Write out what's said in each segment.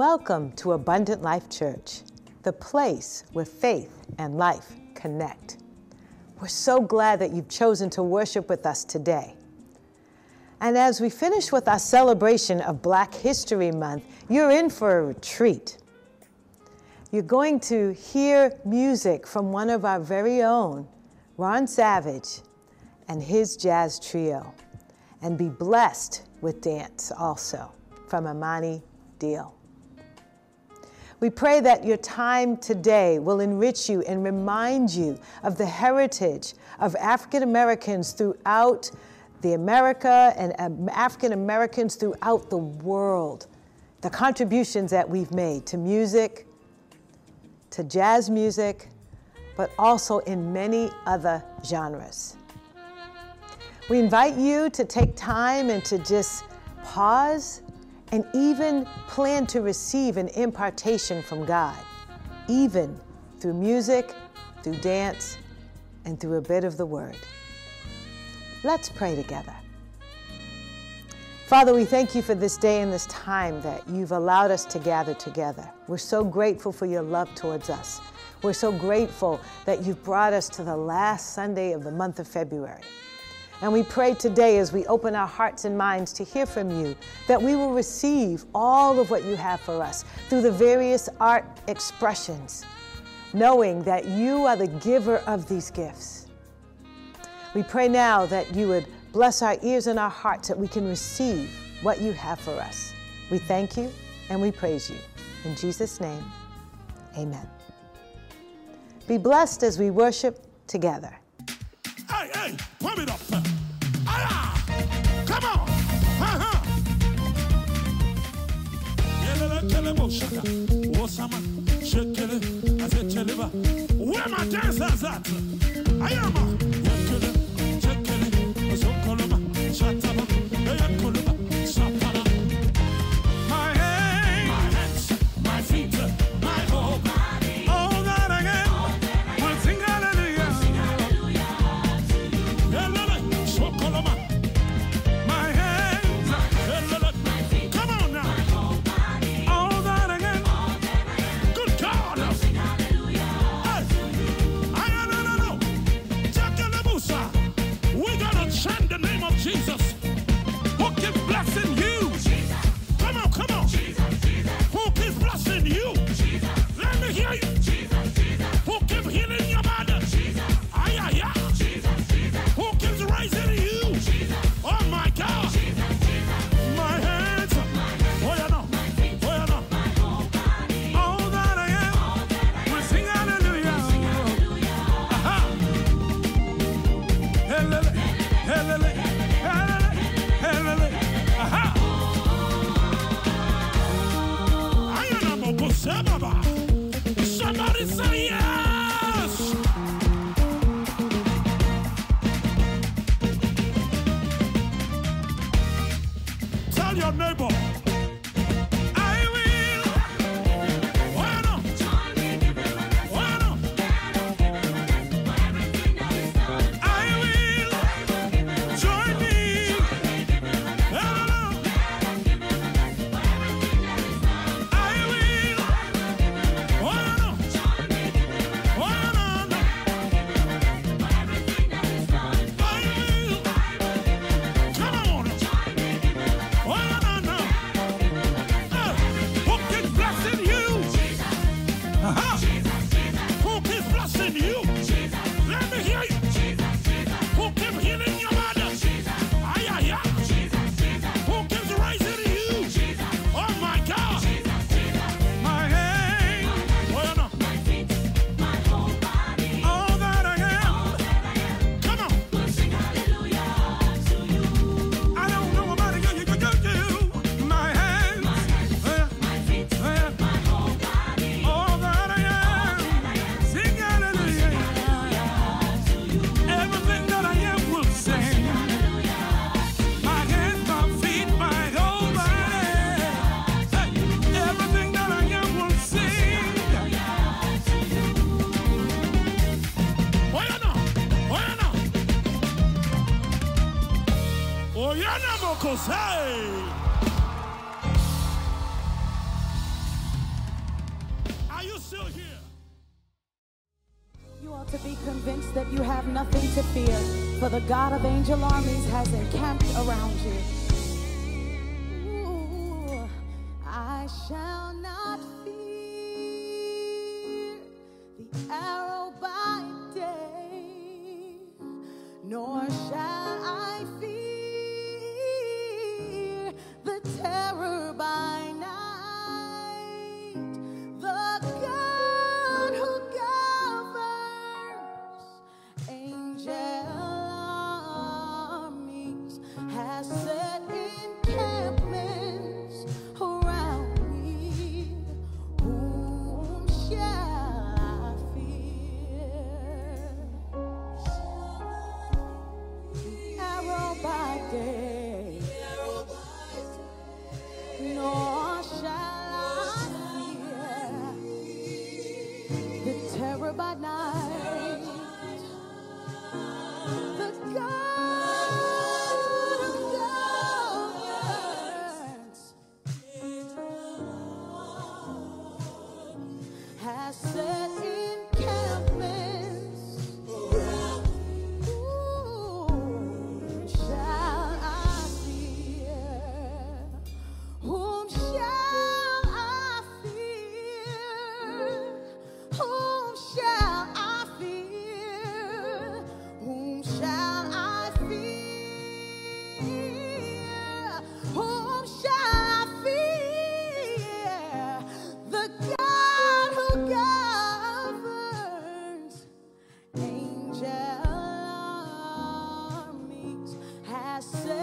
Welcome to Abundant Life Church, the place where faith and life connect. We're so glad that you've chosen to worship with us today. And as we finish with our celebration of Black History Month, you're in for a retreat. You're going to hear music from one of our very own, Ron Savage, and his jazz trio, and be blessed with dance also from Amani Deal. We pray that your time today will enrich you and remind you of the heritage of African Americans throughout the America and um, African Americans throughout the world. The contributions that we've made to music, to jazz music, but also in many other genres. We invite you to take time and to just pause and even plan to receive an impartation from God, even through music, through dance, and through a bit of the Word. Let's pray together. Father, we thank you for this day and this time that you've allowed us to gather together. We're so grateful for your love towards us. We're so grateful that you've brought us to the last Sunday of the month of February. And we pray today as we open our hearts and minds to hear from you that we will receive all of what you have for us through the various art expressions, knowing that you are the giver of these gifts. We pray now that you would bless our ears and our hearts that we can receive what you have for us. We thank you and we praise you. In Jesus' name, amen. Be blessed as we worship together. Hey, hey, warm it up. Ah, come on. Uh-huh. Where my dancers at? I am Are you still here? You are to be convinced that you have nothing to fear, for the God of angel armies has encamped around you. Has set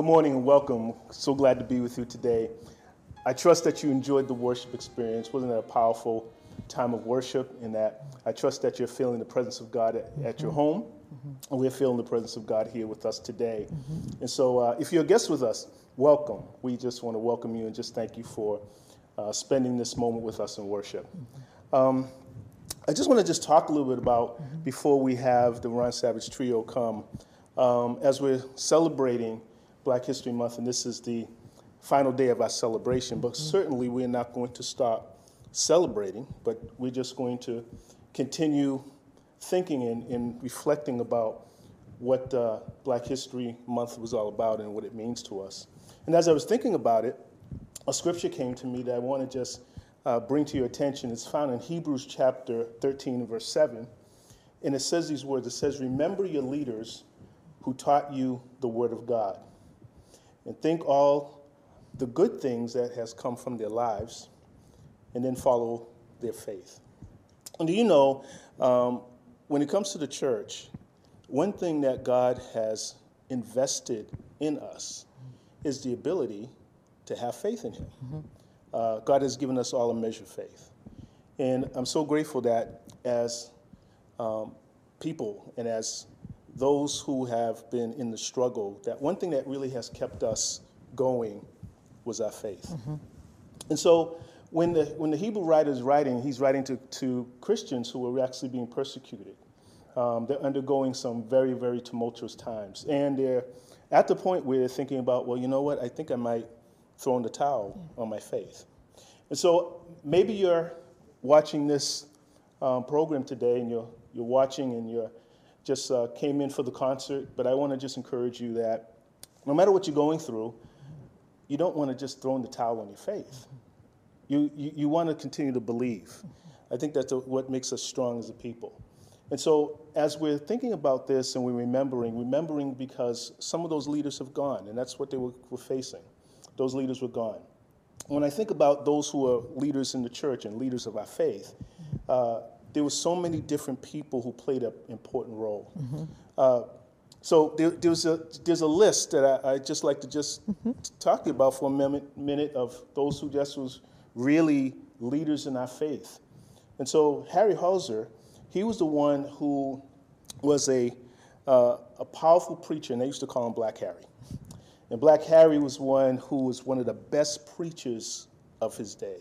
good morning and welcome. So glad to be with you today. I trust that you enjoyed the worship experience. Wasn't it a powerful time of worship? In that, I trust that you're feeling the presence of God at, at your home, and we're feeling the presence of God here with us today. And so, uh, if you're a guest with us, welcome. We just want to welcome you and just thank you for uh, spending this moment with us in worship. Um, I just want to just talk a little bit about before we have the Ron Savage Trio come. Um, as we're celebrating Black History Month, and this is the final day of our celebration, but certainly we're not going to stop celebrating, but we're just going to continue thinking and, and reflecting about what uh, Black History Month was all about and what it means to us. And as I was thinking about it, a scripture came to me that I want to just uh, bring to your attention. It's found in Hebrews chapter 13, verse 7. And it says these words It says, Remember your leaders who taught you the word of God, and think all the good things that has come from their lives, and then follow their faith. And do you know, um, when it comes to the church, one thing that God has invested in us is the ability to have faith in Him. Uh, God has given us all a measure of faith. And I'm so grateful that as um, people and as those who have been in the struggle, that one thing that really has kept us going was our faith. And so when the, when the Hebrew writer is writing, he's writing to, to Christians who are actually being persecuted. Um, they're undergoing some very, very tumultuous times. And they're at the point where they're thinking about, well, you know what, I think I might throw in the towel on my faith. And so maybe you're watching this um, program today and you're, you're watching and you're just uh, came in for the concert, but I want to just encourage you that no matter what you're going through, you don't want to just throw in the towel on your faith. You, you, you want to continue to believe. I think that's what makes us strong as a people. And so, as we're thinking about this and we're remembering, remembering because some of those leaders have gone, and that's what they were, were facing. Those leaders were gone. When I think about those who are leaders in the church and leaders of our faith, uh, there were so many different people who played an important role. Uh, so there, there's a there's a list that I, I just like to just talk to you about for a minute, minute of those who just was really leaders in our faith. And so Harry Hosier, he was the one who was a uh, a powerful preacher, and they used to call him Black Harry. And Black Harry was one who was one of the best preachers of his day.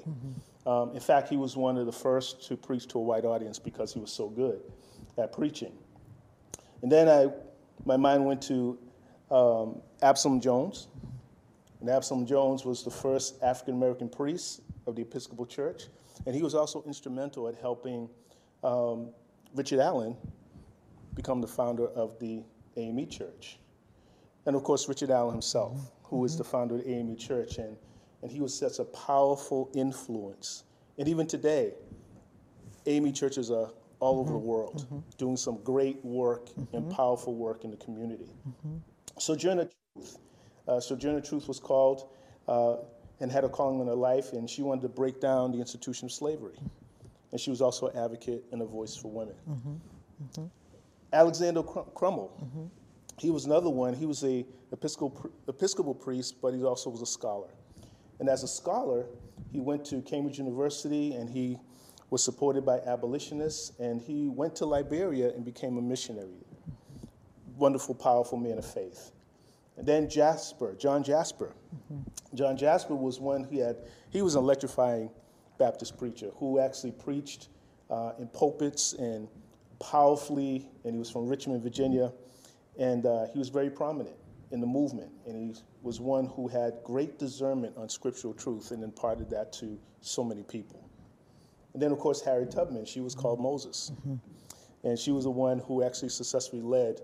Um, in fact, he was one of the first to preach to a white audience because he was so good at preaching. And then I, my mind went to um, Absalom Jones. And Absalom Jones was the first African American priest of the Episcopal Church. And he was also instrumental at helping um, Richard Allen become the founder of the AME Church. And of course, Richard Allen himself, who who is the founder of the AME Church. And, and he was such a powerful influence. And even today, AME churches are all over the mm-hmm. world mm-hmm. doing some great work and mm-hmm. powerful work in the community. Sojourner Truth. Uh, Sojourner Truth was called uh, and had a calling in her life, and she wanted to break down the institution of slavery. And she was also an advocate and a voice for women. Alexander Crum- Crummell. He was another one. He was a Episcopal, Episcopal priest, but he also was a scholar. And as a scholar, he went to Cambridge University and he was supported by abolitionists. And he went to Liberia and became a missionary. Wonderful, powerful man of faith. And then Jasper, John Jasper. John Jasper was one who had, he was an electrifying Baptist preacher who actually preached uh, in pulpits and powerfully, and he was from Richmond, Virginia, and uh, he was very prominent in the movement, and he was one who had great discernment on scriptural truth and imparted that to so many people. And then, of course, Harriet Tubman, she was called Moses, and she was the one who actually successfully led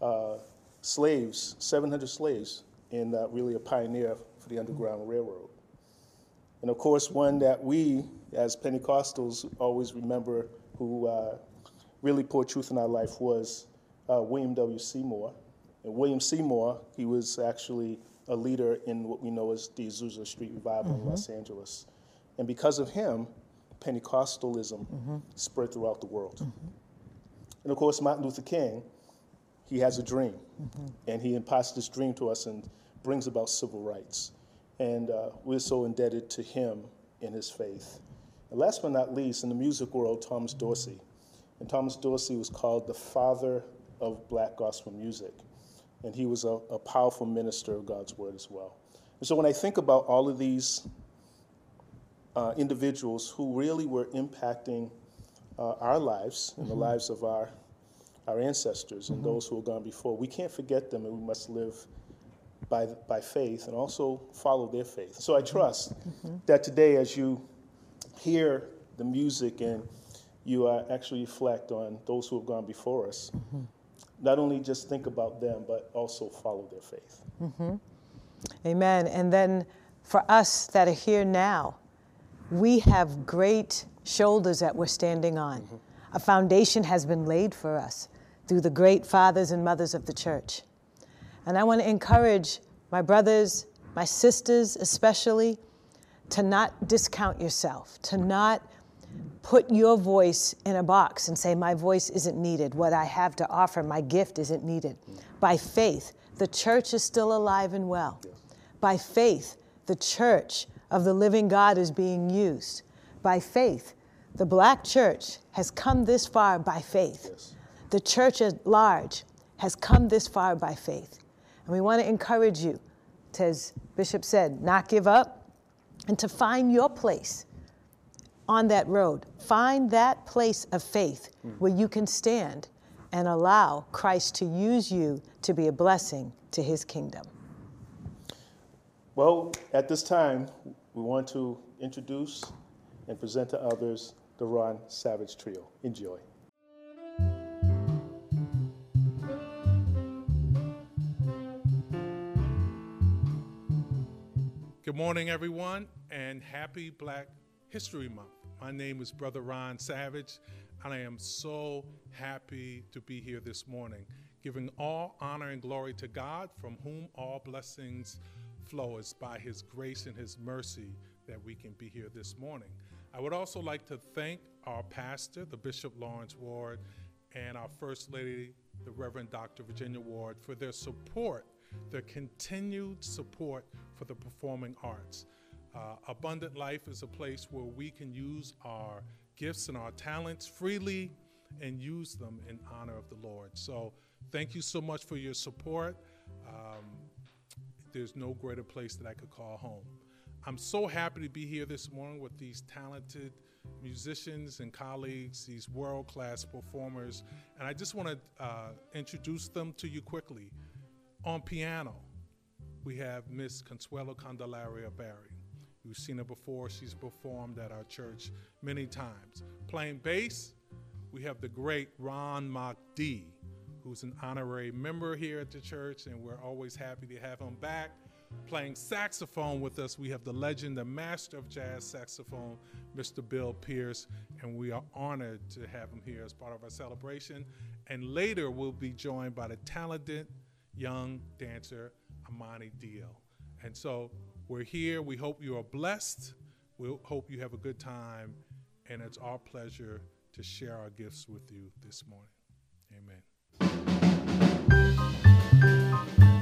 uh, slaves, 700 slaves, and uh, really a pioneer for the Underground Railroad. And of course, one that we, as Pentecostals, always remember who uh, really poured truth in our life was uh, William W. Seymour. And William Seymour, he was actually a leader in what we know as the Azusa Street Revival in Los mm-hmm. Angeles. And because of him, Pentecostalism mm-hmm. spread throughout the world. Mm-hmm. And of course, Martin Luther King, he has a dream. And he imparts this dream to us and brings about civil rights. And uh, we're so indebted to him in his faith. And last but not least, in the music world, Thomas Dorsey. And Thomas Dorsey was called the father of black gospel music. And he was a, a powerful minister of God's word as well. And so when I think about all of these uh, individuals who really were impacting uh, our lives and the lives of our, our ancestors and those who have gone before, we can't forget them and we must live by, by faith and also follow their faith. So I trust that today, as you hear the music and you uh, actually reflect on those who have gone before us, not only just think about them, but also follow their faith. Mm-hmm. Amen. And then for us that are here now, we have great shoulders that we're standing on. Mm-hmm. A foundation has been laid for us through the great fathers and mothers of the church. And I want to encourage my brothers, my sisters especially, to not discount yourself, to not put your voice in a box and say, My voice isn't needed. What I have to offer, my gift isn't needed. By faith, the church is still alive and well. By faith, the church of the living God is being used. By faith, the black church has come this far by faith. Yes. The church at large has come this far by faith. And we want to encourage you to, as Bishop said, not give up and to find your place on that road. Find that place of faith mm. where you can stand and allow Christ to use you to be a blessing to his kingdom. Well, at this time, we want to introduce and present to others the Ron Savage Trio. Enjoy. Good morning, everyone, and happy Black History Month. My name is Brother Ron Savage, and I am so happy to be here this morning, giving all honor and glory to God, from whom all blessings flow. It's by His grace and His mercy that we can be here this morning. I would also like to thank our pastor, the Bishop Lawrence Ward, and our First Lady, the Reverend Dr. Virginia Ward, for their support, their continued support for the performing arts. Uh, Abundant Life is a place where we can use our gifts and our talents freely and use them in honor of the Lord. So, thank you so much for your support. Um, there's no greater place that I could call home. I'm so happy to be here this morning with these talented musicians and colleagues, these world class performers, and I just want to uh, introduce them to you quickly. On piano, we have Miss Consuelo Candelaria Barry. You've seen her before, she's performed at our church many times. Playing bass, we have the great Ron Mahdi, who's an honorary member here at the church, and we're always happy to have him back. Playing saxophone with us, we have the legend, the master of jazz saxophone, Mr. Bill Pierce, and we are honored to have him here as part of our celebration. And later, we'll be joined by the talented young dancer, Amani Deal. And so we're here. We hope you are blessed. We hope you have a good time. And it's our pleasure to share our gifts with you this morning. Amen.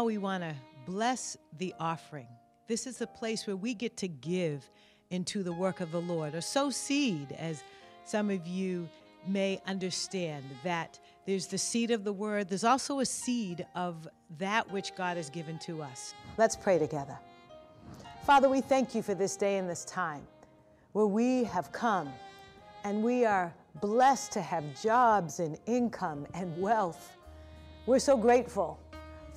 Now we want to bless the offering. This is a place where we get to give into the work of the Lord or sow seed, as some of you may understand that there's the seed of the word, there's also a seed of that which God has given to us. Let's pray together. Father, we thank you for this day and this time where we have come and we are blessed to have jobs and income and wealth. We're so grateful.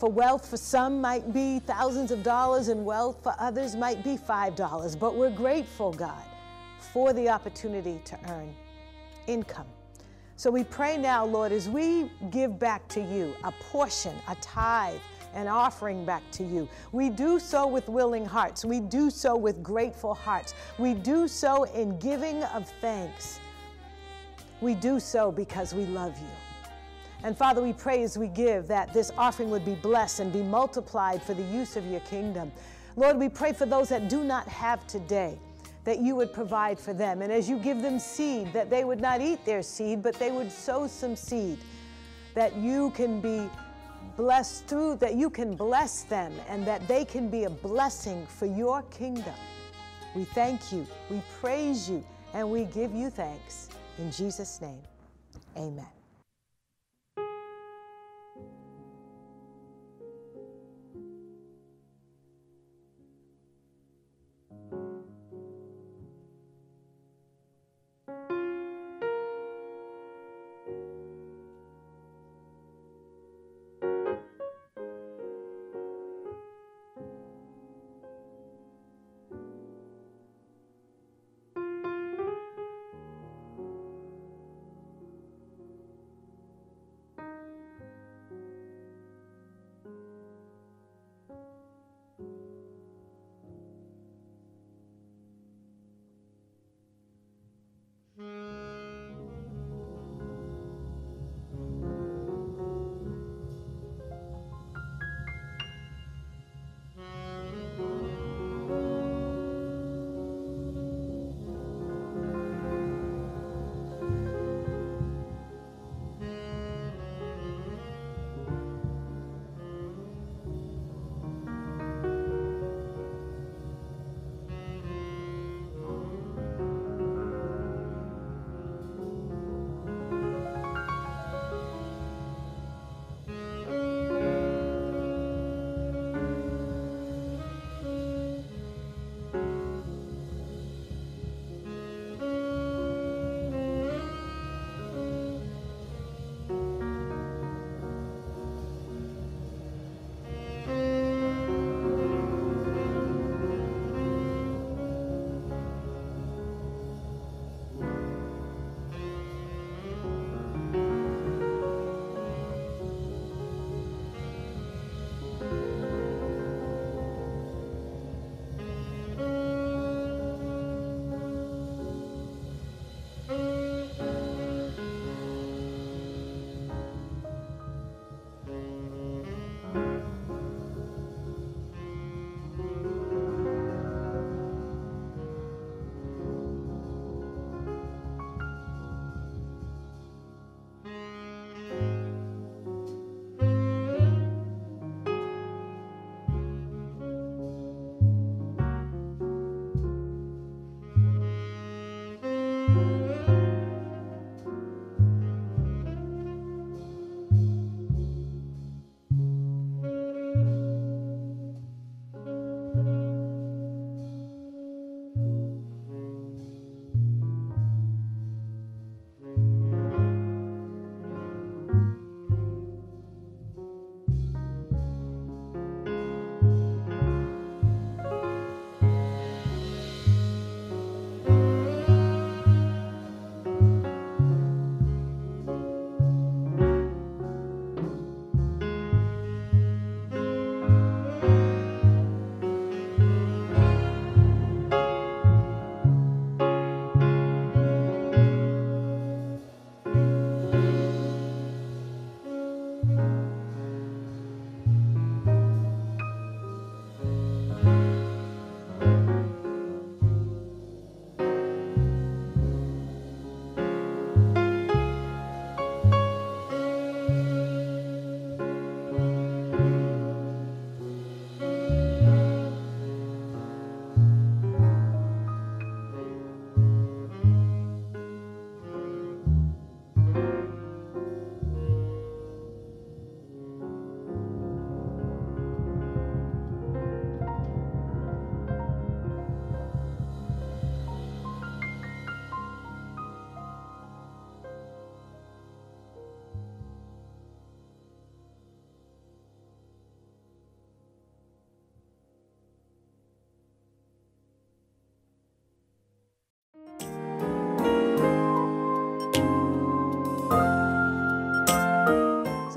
For wealth, for some might be thousands of dollars, and wealth for others might be $5. But we're grateful, God, for the opportunity to earn income. So we pray now, Lord, as we give back to you a portion, a tithe, an offering back to you. We do so with willing hearts. We do so with grateful hearts. We do so in giving of thanks. We do so because we love you. And Father, we pray as we give that this offering would be blessed and be multiplied for the use of your kingdom. Lord, we pray for those that do not have today, that you would provide for them. And as you give them seed, that they would not eat their seed, but they would sow some seed, that you can be blessed through, that you can bless them, and that they can be a blessing for your kingdom. We thank you, we praise you, and we give you thanks. In Jesus' name, amen.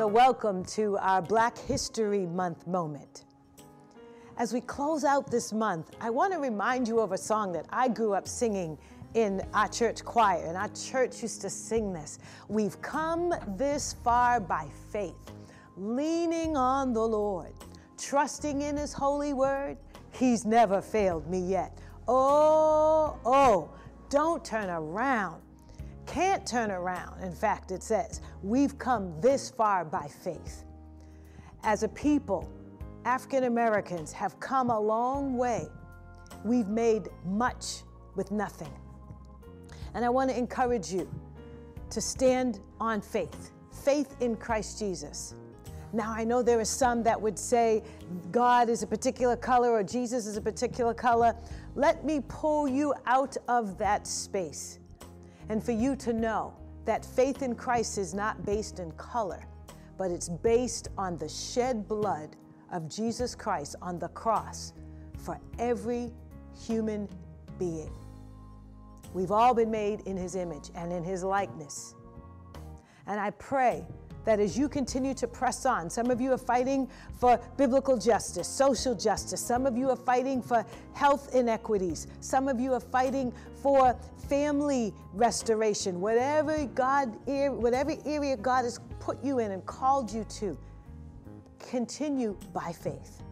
Welcome to our Black History Month moment. As we close out this month, I want to remind you of a song that I grew up singing in our church choir, and our church used to sing this. We've come this far by faith, leaning on the Lord, trusting in His holy word. He's never failed me yet. Oh, oh, don't turn around. Can't turn around. In fact, it says, we've come this far by faith. As a people, African Americans have come a long way. We've made much with nothing. And I want to encourage you to stand on faith, faith in Christ Jesus. Now, I know there are some that would say God is a particular color or Jesus is a particular color. Let me pull you out of that space and for you to know that faith in Christ is not based in color, but it's based on the shed blood of Jesus Christ on the cross for every human being. We've all been made in his image and in his likeness. And I pray that as you continue to press on, some of you are fighting for biblical justice, social justice, some of you are fighting for health inequities, some of you are fighting for family restoration, whatever God, whatever area God has put you in and called you to, continue by faith.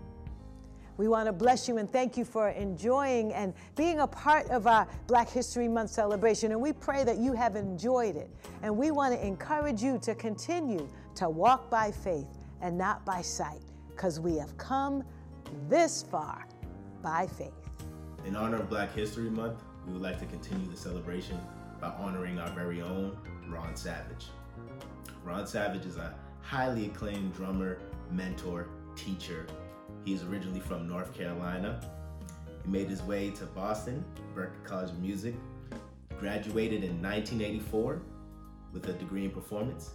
We want to bless you and thank you for enjoying and being a part of our Black History Month celebration. And we pray that you have enjoyed it. And we want to encourage you to continue to walk by faith and not by sight, because we have come this far by faith. In honor of Black History Month, we would like to continue the celebration by honoring our very own Ron Savage. Ron Savage is a highly acclaimed drummer, mentor, teacher, He's originally from North Carolina. He made his way to Boston, Berklee College of Music, graduated in 1984 with a degree in performance,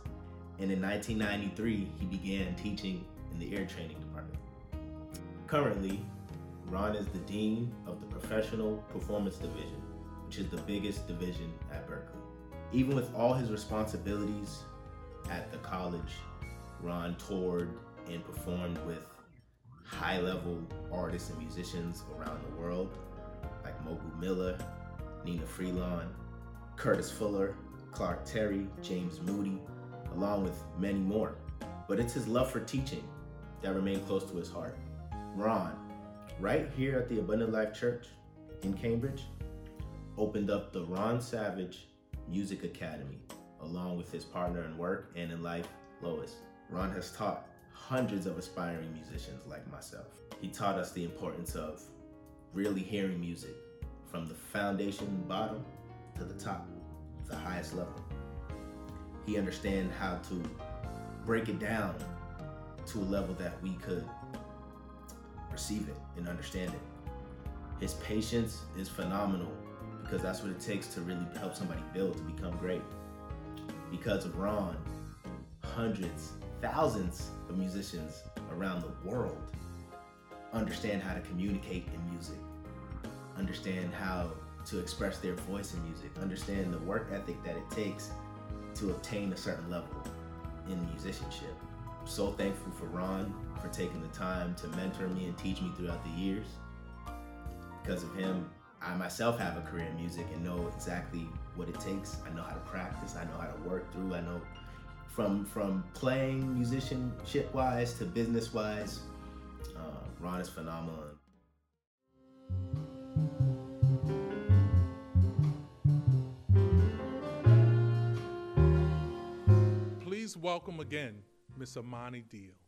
and in 1993 he began teaching in the ear training department. Currently, Ron is the Dean of the Professional Performance Division, which is the biggest division at Berklee. Even with all his responsibilities at the college, Ron toured and performed with high level artists and musicians around the world, like Mulgrew Miller, Nnenna Freelon, Curtis Fuller, Clark Terry, James Moody, along with many more. But it's his love for teaching that remained close to his heart. Ron, right here at the Abundant Life Church in Cambridge, opened up the Ron Savage Music Academy, along with his partner in work and in life, Lois. Ron has taught hundreds of aspiring musicians like myself. He taught us the importance of really hearing music from the foundation bottom to the top, the highest level. He understand how to break it down to a level that we could receive it and understand it. His patience is phenomenal because that's what it takes to really help somebody build to become great. Because of Ron, hundreds thousands of musicians around the world understand how to communicate in music, understand how to express their voice in music, understand the work ethic that it takes to obtain a certain level in musicianship. So thankful for Ron for taking the time to mentor me and teach me throughout the years. Because of him, I myself have a career in music and know exactly what it takes. I know how to practice, I know how to work through, I know from from playing musicianship wise to business wise. Uh, Ron is phenomenal. Please welcome again Miss Amani Deal.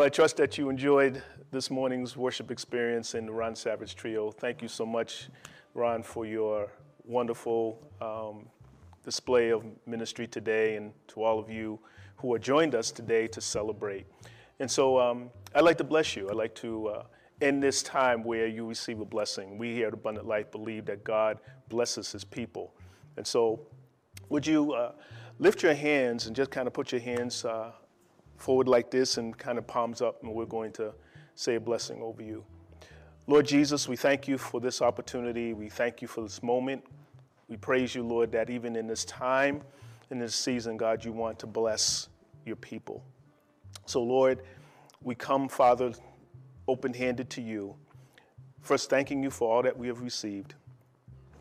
Well, I trust that you enjoyed this morning's worship experience in the Ron Savage Trio. Thank you so much, Ron, for your wonderful um, display of ministry today, and to all of you who have joined us today to celebrate. And so um, I'd like to bless you. I'd like to uh, end this time where you receive a blessing. We here at Abundant Life believe that God blesses his people. And so, would you uh, lift your hands and just kind of put your hands uh, forward like this and kind of palms up, and we're going to say a blessing over you. Lord Jesus, we thank you for this opportunity. We thank you for this moment. We praise you, Lord, that even in this time, in this season, God, you want to bless your people. So, Lord, we come, Father, open handed to you. First, thanking you for all that we have received.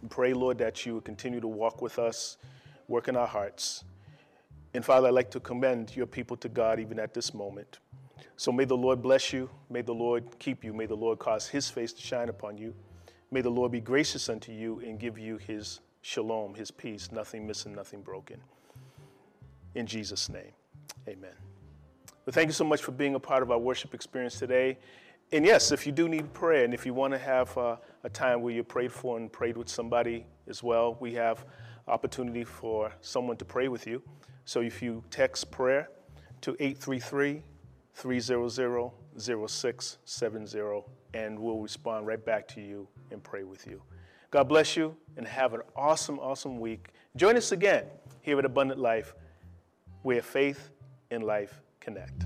We pray, Lord, that you would continue to walk with us, work in our hearts. And Father, I'd like to commend your people to God even at this moment. So may the Lord bless you. May the Lord keep you. May the Lord cause his face to shine upon you. May the Lord be gracious unto you and give you his shalom, his peace, nothing missing, nothing broken. In Jesus' name, amen. But thank you so much for being a part of our worship experience today. And yes, if you do need prayer and if you want to have uh, a time where you prayed for and prayed with somebody as well, we have opportunity for someone to pray with you. So if you text prayer to 833 300 0670, and we'll respond right back to you and pray with you. God bless you and have an awesome, awesome week. Join us again here at Abundant Life, where faith and life connect.